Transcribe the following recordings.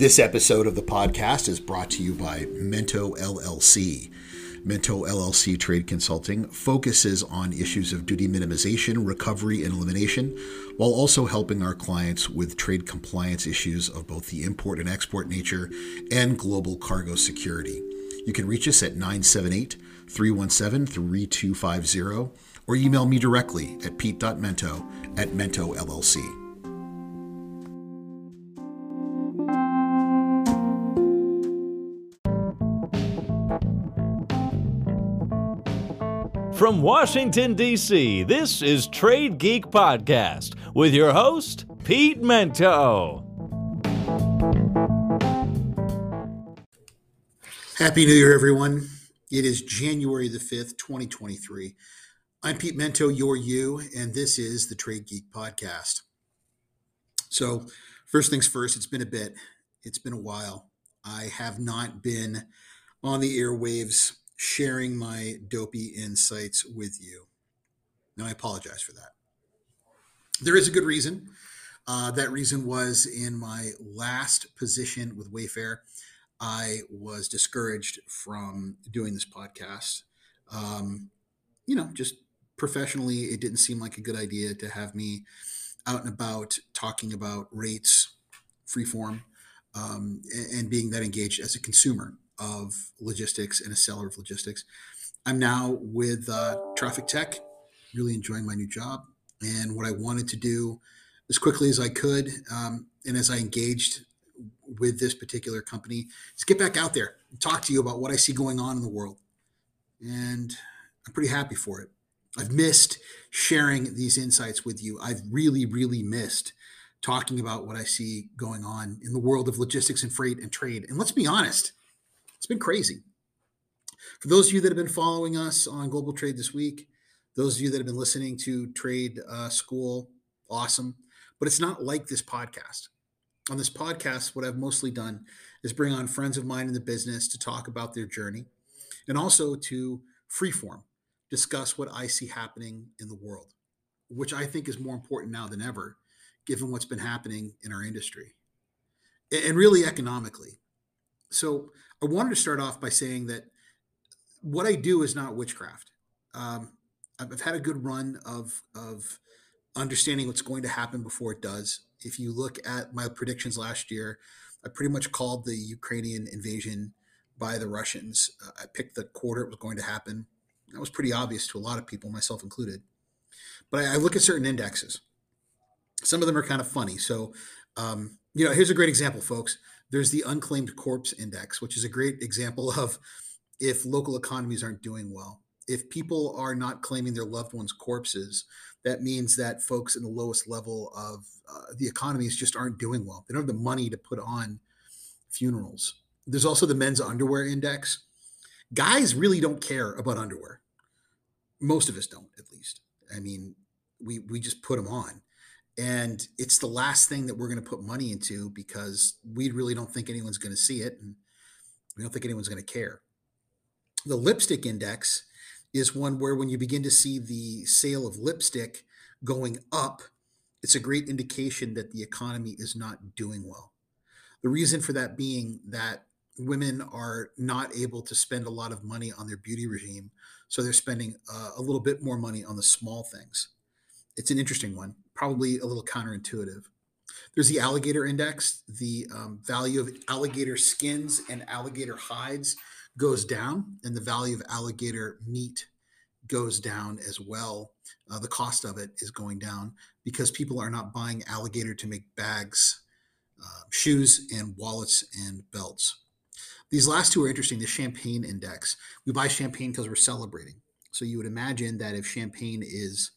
This episode of the podcast is brought to you by Mento LLC. Mento LLC Trade Consulting focuses on issues of duty minimization, recovery, and elimination, while also helping our clients with trade compliance issues of both the import and export nature and global cargo security. You can reach us at 978 317 3250 or email me directly at pete.mento at Mento From Washington, D.C., this is Trade Geek Podcast with your host, Pete Mento. Happy New Year, everyone. It is January the 5th, 2023. I'm Pete Mento, your you, and this is the Trade Geek Podcast. So, first things first, it's been a bit, it's been a while. I have not been on the airwaves sharing my dopey insights with you. Now, I apologize for that. There is a good reason. Uh, that reason was in my last position with Wayfair, I was discouraged from doing this podcast. Um, you know, just professionally, it didn't seem like a good idea to have me out and about talking about rates, freeform, um, and, and being that engaged as a consumer of logistics and a seller of logistics. I'm now with uh, Traffic Tech, really enjoying my new job. And what I wanted to do as quickly as I could, um, and as I engaged with this particular company, is get back out there and talk to you about what I see going on in the world. And I'm pretty happy for it. I've missed sharing these insights with you. I've really, really missed talking about what I see going on in the world of logistics and freight and trade. And let's be honest, it's been crazy. For those of you that have been following us on Global Trade this week, those of you that have been listening to Trade uh, School, awesome. But it's not like this podcast. On this podcast, what I've mostly done is bring on friends of mine in the business to talk about their journey and also to freeform discuss what I see happening in the world, which I think is more important now than ever, given what's been happening in our industry and really economically. So I wanted to start off by saying that what I do is not witchcraft. Um, I've had a good run of of understanding what's going to happen before it does. If you look at my predictions last year, I pretty much called the Ukrainian invasion by the Russians. Uh, I picked the quarter it was going to happen. That was pretty obvious to a lot of people, myself included. But I, I look at certain indexes. Some of them are kind of funny. So, um, you know, here's a great example, folks. There's the unclaimed corpse index, which is a great example of if local economies aren't doing well. If people are not claiming their loved ones' corpses, that means that folks in the lowest level of uh, the economies just aren't doing well. They don't have the money to put on funerals. There's also the men's underwear index. Guys really don't care about underwear. Most of us don't, at least. I mean, we we just put them on and it's the last thing that we're going to put money into because we really don't think anyone's going to see it and we don't think anyone's going to care. The lipstick index is one where when you begin to see the sale of lipstick going up it's a great indication that the economy is not doing well. The reason for that being that women are not able to spend a lot of money on their beauty regime so they're spending uh, a little bit more money on the small things it's an interesting one, probably a little counterintuitive. There's the alligator index. The um, value of alligator skins and alligator hides goes down, and the value of alligator meat goes down as well. Uh, the cost of it is going down because people are not buying alligator to make bags, uh, shoes, and wallets and belts. These last two are interesting. The champagne index. We buy champagne because we're celebrating. So you would imagine that if champagne is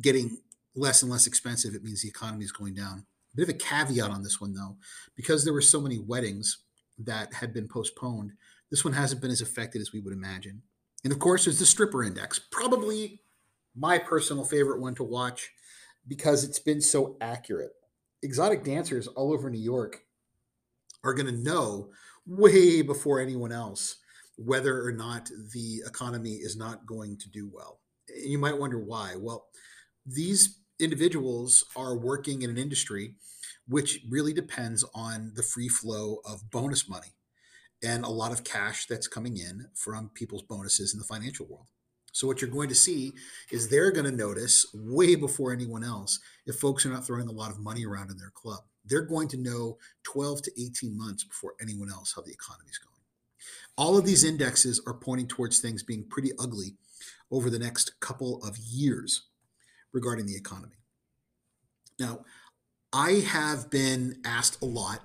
getting less and less expensive, it means the economy is going down. A bit of a caveat on this one, though, because there were so many weddings that had been postponed, this one hasn't been as affected as we would imagine. And of course, there's the stripper index, probably my personal favorite one to watch because it's been so accurate. Exotic dancers all over New York are going to know way before anyone else whether or not the economy is not going to do well. And You might wonder why. Well, these individuals are working in an industry which really depends on the free flow of bonus money and a lot of cash that's coming in from people's bonuses in the financial world. So, what you're going to see is they're going to notice way before anyone else if folks are not throwing a lot of money around in their club. They're going to know 12 to 18 months before anyone else how the economy is going. All of these indexes are pointing towards things being pretty ugly over the next couple of years regarding the economy. Now, I have been asked a lot,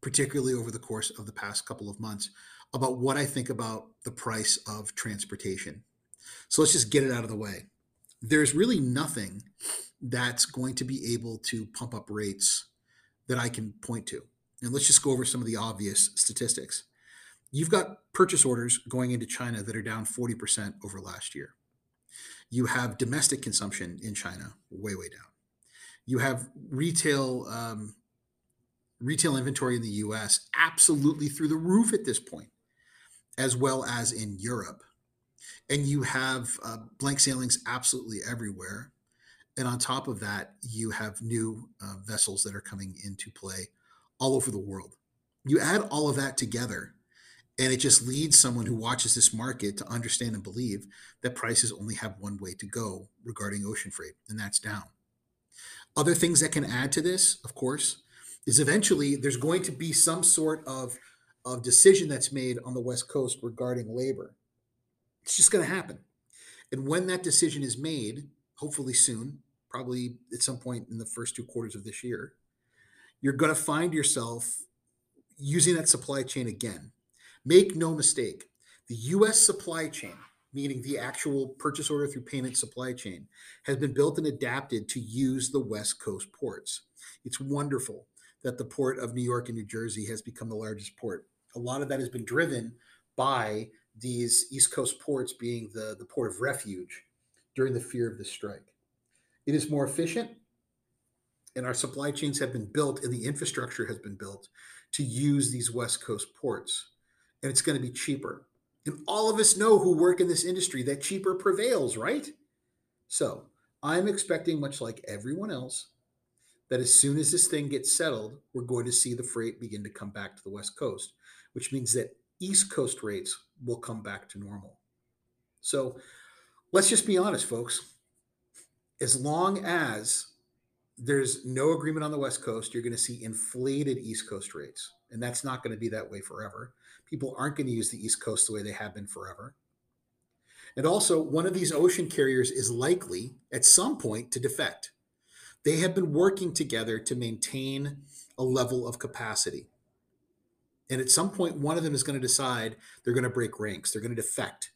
particularly over the course of the past couple of months, about what I think about the price of transportation. So let's just get it out of the way. There's really nothing that's going to be able to pump up rates that I can point to. And let's just go over some of the obvious statistics. You've got purchase orders going into China that are down 40% over last year. You have domestic consumption in China way, way down. You have retail um, retail inventory in the U.S. absolutely through the roof at this point, as well as in Europe. And you have uh, blank sailings absolutely everywhere. And on top of that, you have new uh, vessels that are coming into play all over the world. You add all of that together, and it just leads someone who watches this market to understand and believe that prices only have one way to go regarding ocean freight, and that's down. Other things that can add to this, of course, is eventually there's going to be some sort of, of decision that's made on the West Coast regarding labor. It's just going to happen. And when that decision is made, hopefully soon, probably at some point in the first two quarters of this year, you're going to find yourself using that supply chain again. Make no mistake, the US supply chain meaning the actual purchase order through payment supply chain, has been built and adapted to use the West Coast ports. It's wonderful that the port of New York and New Jersey has become the largest port. A lot of that has been driven by these East Coast ports being the, the port of refuge during the fear of the strike. It is more efficient, and our supply chains have been built and the infrastructure has been built to use these West Coast ports. And it's going to be cheaper. And all of us know who work in this industry that cheaper prevails, right? So I'm expecting, much like everyone else, that as soon as this thing gets settled, we're going to see the freight begin to come back to the West Coast, which means that East Coast rates will come back to normal. So let's just be honest, folks. As long as there's no agreement on the West Coast, you're going to see inflated East Coast rates. And that's not going to be that way forever. People aren't going to use the East Coast the way they have been forever. And also, one of these ocean carriers is likely at some point to defect. They have been working together to maintain a level of capacity. And at some point, one of them is going to decide they're going to break ranks, they're going to defect.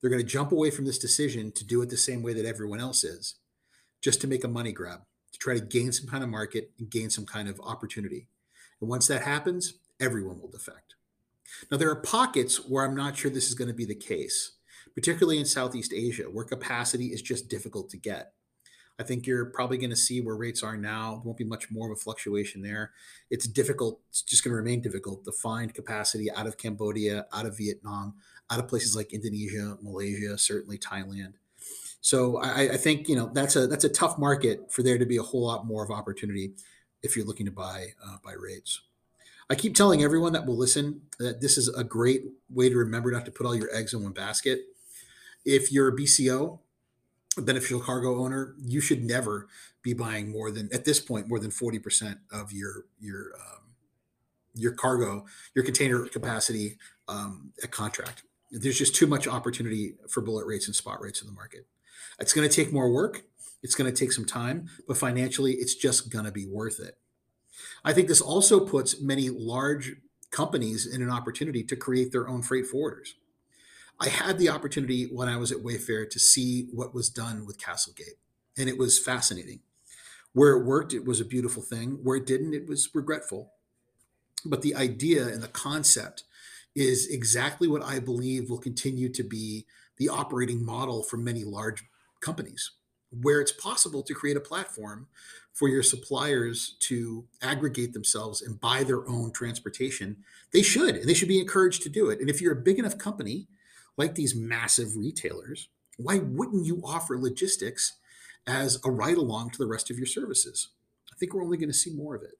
They're going to jump away from this decision to do it the same way that everyone else is, just to make a money grab, to try to gain some kind of market and gain some kind of opportunity. And once that happens, everyone will defect. Now, there are pockets where I'm not sure this is going to be the case, particularly in Southeast Asia, where capacity is just difficult to get. I think you're probably going to see where rates are now. There won't be much more of a fluctuation there. It's difficult, it's just going to remain difficult to find capacity out of Cambodia, out of Vietnam, out of places like Indonesia, Malaysia, certainly Thailand. So I, I think you know that's a that's a tough market for there to be a whole lot more of opportunity if you're looking to buy uh, buy rates. I keep telling everyone that will listen that this is a great way to remember not to put all your eggs in one basket. If you're a BCO, a beneficial cargo owner, you should never be buying more than at this point more than 40% of your your um, your cargo, your container capacity um, at contract. There's just too much opportunity for bullet rates and spot rates in the market. It's going to take more work. It's going to take some time, but financially, it's just going to be worth it. I think this also puts many large companies in an opportunity to create their own freight forwarders. I had the opportunity when I was at Wayfair to see what was done with Castlegate, and it was fascinating. Where it worked, it was a beautiful thing. Where it didn't, it was regretful. But the idea and the concept is exactly what I believe will continue to be the operating model for many large companies where it's possible to create a platform for your suppliers to aggregate themselves and buy their own transportation, they should, and they should be encouraged to do it. And if you're a big enough company like these massive retailers, why wouldn't you offer logistics as a ride along to the rest of your services. I think we're only going to see more of it.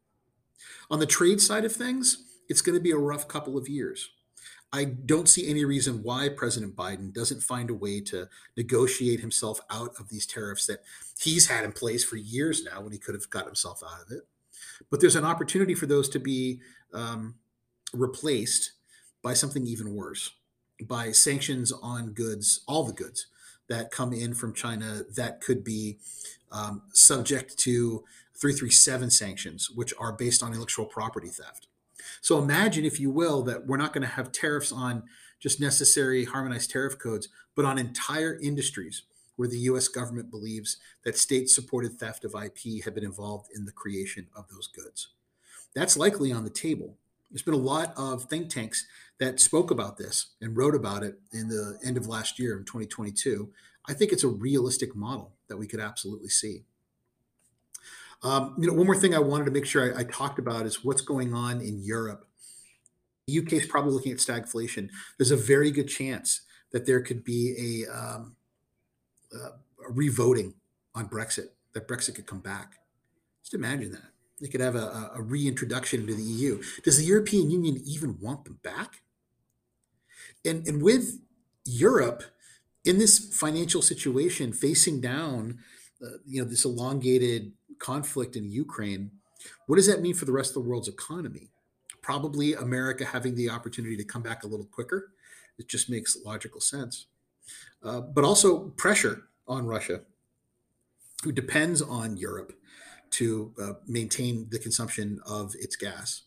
On the trade side of things, it's going to be a rough couple of years. I don't see any reason why President Biden doesn't find a way to negotiate himself out of these tariffs that he's had in place for years now when he could have got himself out of it. But there's an opportunity for those to be um, replaced by something even worse by sanctions on goods, all the goods that come in from China that could be um, subject to 337 sanctions, which are based on intellectual property theft. So imagine, if you will, that we're not going to have tariffs on just necessary harmonized tariff codes, but on entire industries where the US government believes that state supported theft of IP have been involved in the creation of those goods. That's likely on the table. There's been a lot of think tanks that spoke about this and wrote about it in the end of last year in 2022. I think it's a realistic model that we could absolutely see. Um, you know, one more thing I wanted to make sure I, I, talked about is what's going on in Europe. The UK is probably looking at stagflation. There's a very good chance that there could be a, um, uh, a revoting on Brexit, that Brexit could come back. Just imagine that. They could have a, a reintroduction into the EU. Does the European Union even want them back? And, and with Europe in this financial situation, facing down, uh, you know, this elongated conflict in Ukraine, what does that mean for the rest of the world's economy? Probably America having the opportunity to come back a little quicker. It just makes logical sense. Uh, but also pressure on Russia, who depends on Europe to uh, maintain the consumption of its gas.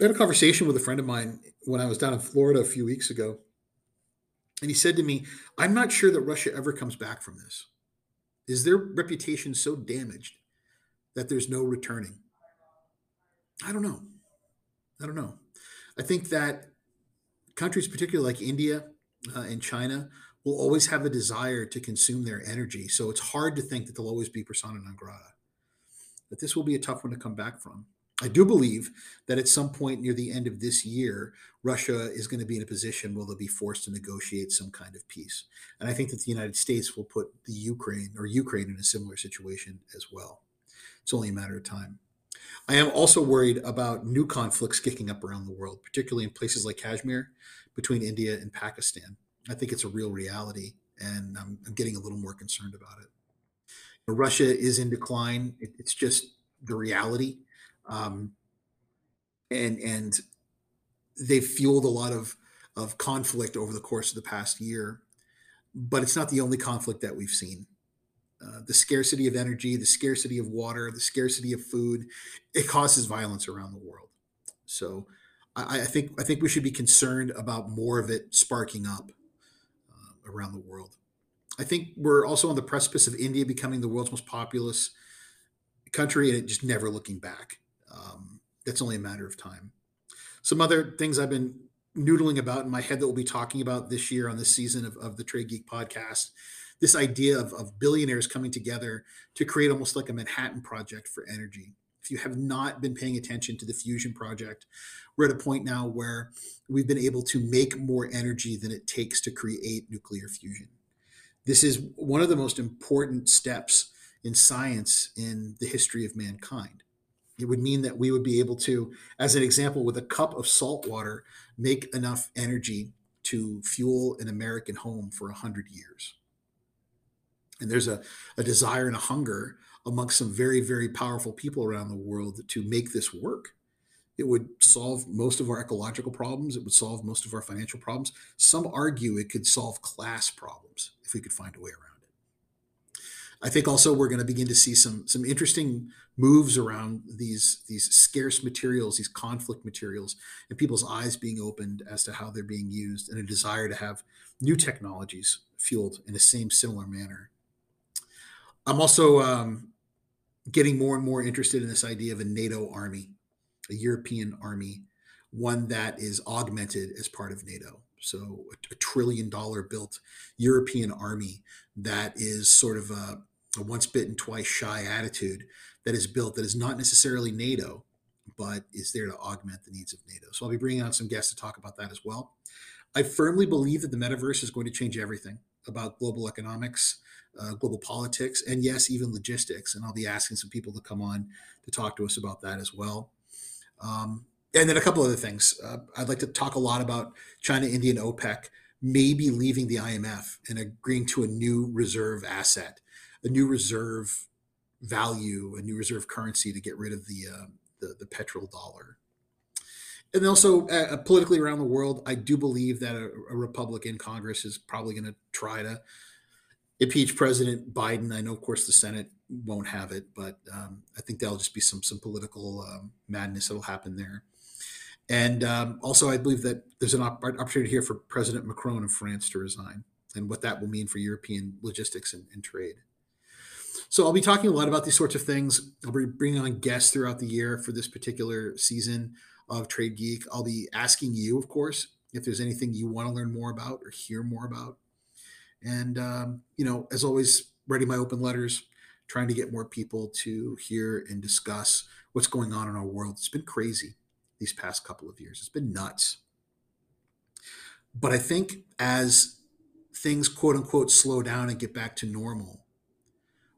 I had a conversation with a friend of mine when I was down in Florida a few weeks ago. And he said to me, I'm not sure that Russia ever comes back from this. Is their reputation so damaged that there's no returning? I don't know. I don't know. I think that countries, particularly like India uh, and China, will always have a desire to consume their energy. So it's hard to think that they'll always be persona non grata. But this will be a tough one to come back from. I do believe that at some point near the end of this year, Russia is going to be in a position where they'll be forced to negotiate some kind of peace. And I think that the United States will put the Ukraine or Ukraine in a similar situation as well. It's only a matter of time. I am also worried about new conflicts kicking up around the world, particularly in places like Kashmir between India and Pakistan. I think it's a real reality, and I'm, I'm getting a little more concerned about it. Russia is in decline. It, it's just the reality um, and and they've fueled a lot of of conflict over the course of the past year. But it's not the only conflict that we've seen. Uh, the scarcity of energy, the scarcity of water, the scarcity of food, it causes violence around the world. So I, I think I think we should be concerned about more of it sparking up uh, around the world. I think we're also on the precipice of India becoming the world's most populous country and it just never looking back. Um, it's only a matter of time. Some other things I've been noodling about in my head that we'll be talking about this year on this season of, of the Trade Geek podcast. This idea of, of billionaires coming together to create almost like a Manhattan project for energy. If you have not been paying attention to the fusion project, we're at a point now where we've been able to make more energy than it takes to create nuclear fusion. This is one of the most important steps in science in the history of mankind. It would mean that we would be able to, as an example, with a cup of salt water, make enough energy to fuel an American home for 100 years. And there's a, a desire and a hunger amongst some very, very powerful people around the world to make this work. It would solve most of our ecological problems. It would solve most of our financial problems. Some argue it could solve class problems if we could find a way around. I think also we're going to begin to see some some interesting moves around these these scarce materials, these conflict materials, and people's eyes being opened as to how they're being used, and a desire to have new technologies fueled in the same similar manner. I'm also um, getting more and more interested in this idea of a NATO army, a European army, one that is augmented as part of NATO. So a, trillion dollar built European army that is sort of a a once bitten, twice shy attitude that is built that is not necessarily NATO, but is there to augment the needs of NATO. So I'll be bringing on some guests to talk about that as well. I firmly believe that the metaverse is going to change everything. about global economics, uh, global politics, and yes, even logistics. And I'll be asking some people to come on to talk to us about that as well. Um, and then a couple other things. Uh, I'd like to talk a lot about China, India, and OPEC maybe leaving the IMF and agreeing to a new reserve asset, a new reserve value, a new reserve currency to get rid of the uh, the, the petrodollar. And also, uh, politically around the world, I do believe that a, a Republican Congress is probably going to try to impeach President Biden. I know, of course, the Senate won't have it, but um, I think there'll just be some some political um, madness that'll happen there. And um, also, I believe that there's an opportunity here for President Macron of France to resign, and what that will mean for European logistics and, and trade. So I'll be talking a lot about these sorts of things. I'll be bringing on guests throughout the year for this particular season of Trade Geek. I'll be asking you, of course, if there's anything you want to learn more about or hear more about. And, um, you know, as always, writing my open letters, trying to get more people to hear and discuss what's going on in our world. It's been crazy these past couple of years, it's been nuts. But I think as things, quote unquote, slow down and get back to normal,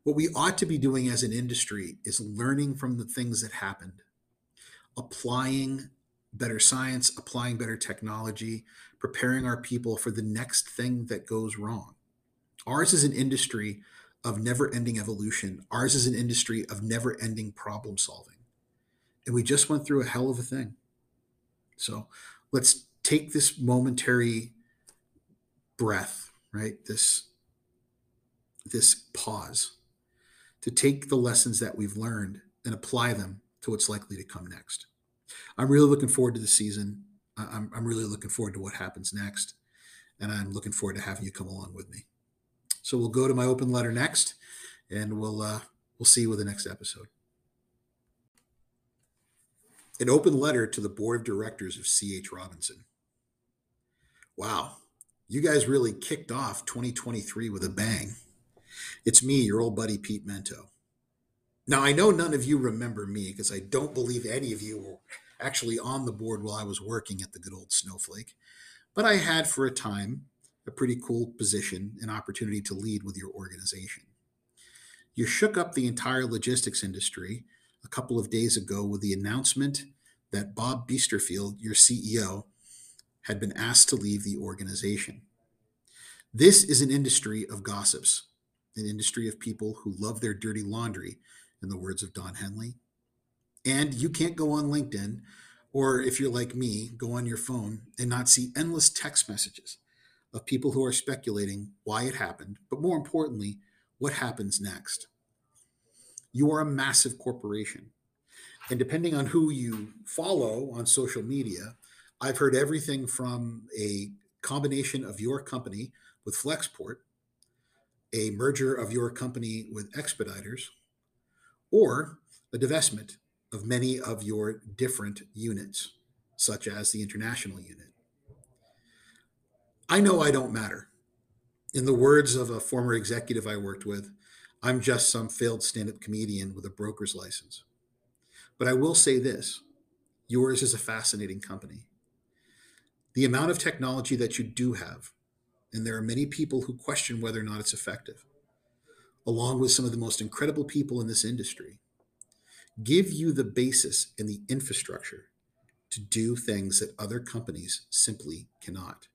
what we ought to be doing as an industry is learning from the things that happened, applying better science, applying better technology, preparing our people for the next thing that goes wrong. Ours is an industry of never ending evolution, ours is an industry of never ending problem solving. And we just went through a hell of a thing. So let's take this momentary breath, right? This this pause to take the lessons that we've learned and apply them to what's likely to come next. I'm really looking forward to the season. I'm, I'm really looking forward to what happens next. And I'm looking forward to having you come along with me. So we'll go to my open letter next, and we'll uh, we'll see you with the next episode. An open letter to the board of directors of CH Robinson. Wow, you guys really kicked off 2023 with a bang. It's me, your old buddy Pete Mento. Now, I know none of you remember me because I don't believe any of you were actually on the board while I was working at the good old Snowflake, but I had for a time a pretty cool position and opportunity to lead with your organization. You shook up the entire logistics industry a couple of days ago with the announcement that Bob Biesterfeld, your CEO, had been asked to leave the organization. This is an industry of gossips an industry of people who love their dirty laundry, in the words of Don Henley. And you can't go on LinkedIn, or if you're like me, go on your phone and not see endless text messages of people who are speculating why it happened, but more importantly, what happens next. You are a massive corporation. And depending on who you follow on social media, I've heard everything from a combination of your company with Flexport a merger of your company with Expeditors, or a divestment of many of your different units, such as the international unit. I know I don't matter. In the words of a former executive I worked with, I'm just some failed stand up comedian with a broker's license. But I will say this yours is a fascinating company. The amount of technology that you do have and there are many people who question whether or not it's effective, along with some of the most incredible people in this industry, give you the basis and the infrastructure to do things that other companies simply cannot.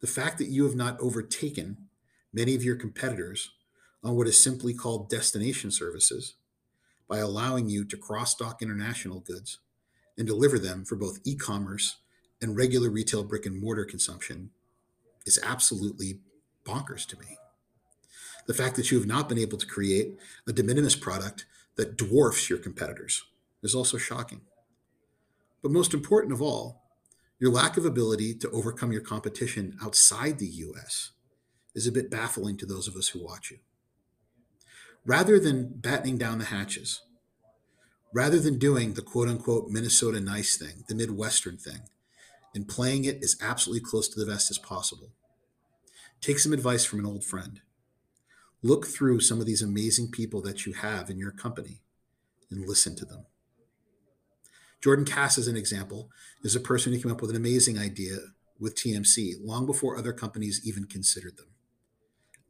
The fact that you have not overtaken many of your competitors on what is simply called destination services by allowing you to cross dock international goods and deliver them for both e commerce and regular retail brick and mortar consumption is absolutely bonkers to me. The fact that you have not been able to create a de minimis product that dwarfs your competitors is also shocking. But most important of all, your lack of ability to overcome your competition outside the US is a bit baffling to those of us who watch you. Rather than battening down the hatches, rather than doing the quote unquote Minnesota nice thing, the Midwestern thing, and playing it as absolutely close to the vest as possible. Take some advice from an old friend. Look through some of these amazing people that you have in your company and listen to them. Jordan Kass, as an example, is a person who came up with an amazing idea with TMC long before other companies even considered them.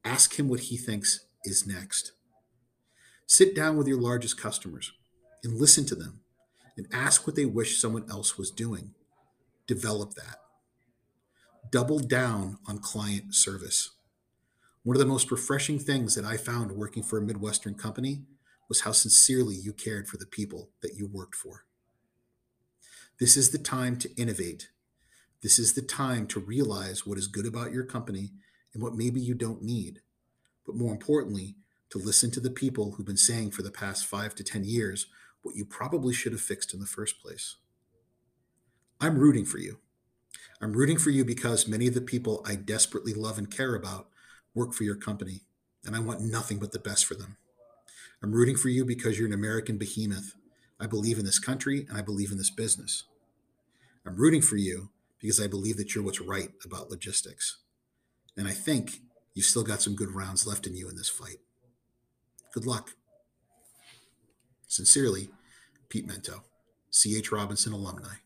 Ask him what he thinks is next. Sit down with your largest customers and listen to them and ask what they wish someone else was doing. Develop that. Double down on client service. One of the most refreshing things that I found working for a Midwestern company was how sincerely you cared for the people that you worked for. This is the time to innovate. This is the time to realize what is good about your company and what maybe you don't need. But more importantly, to listen to the people who've been saying for the past five to 10 years what you probably should have fixed in the first place. I'm rooting for you. I'm rooting for you because many of the people I desperately love and care about work for your company, and I want nothing but the best for them. I'm rooting for you because you're an American behemoth. I believe in this country and I believe in this business. I'm rooting for you because I believe that you're what's right about logistics. And I think you've still got some good rounds left in you in this fight. Good luck. Sincerely, Pete Mento, C.H. Robinson alumni.